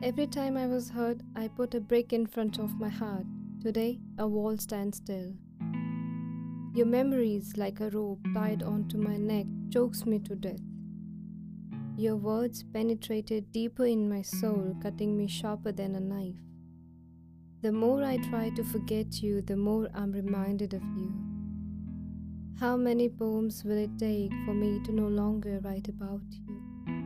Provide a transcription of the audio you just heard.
Every time I was hurt, I put a brick in front of my heart. Today, a wall stands still. Your memories, like a rope tied onto my neck, chokes me to death. Your words penetrated deeper in my soul, cutting me sharper than a knife. The more I try to forget you, the more I'm reminded of you. How many poems will it take for me to no longer write about you?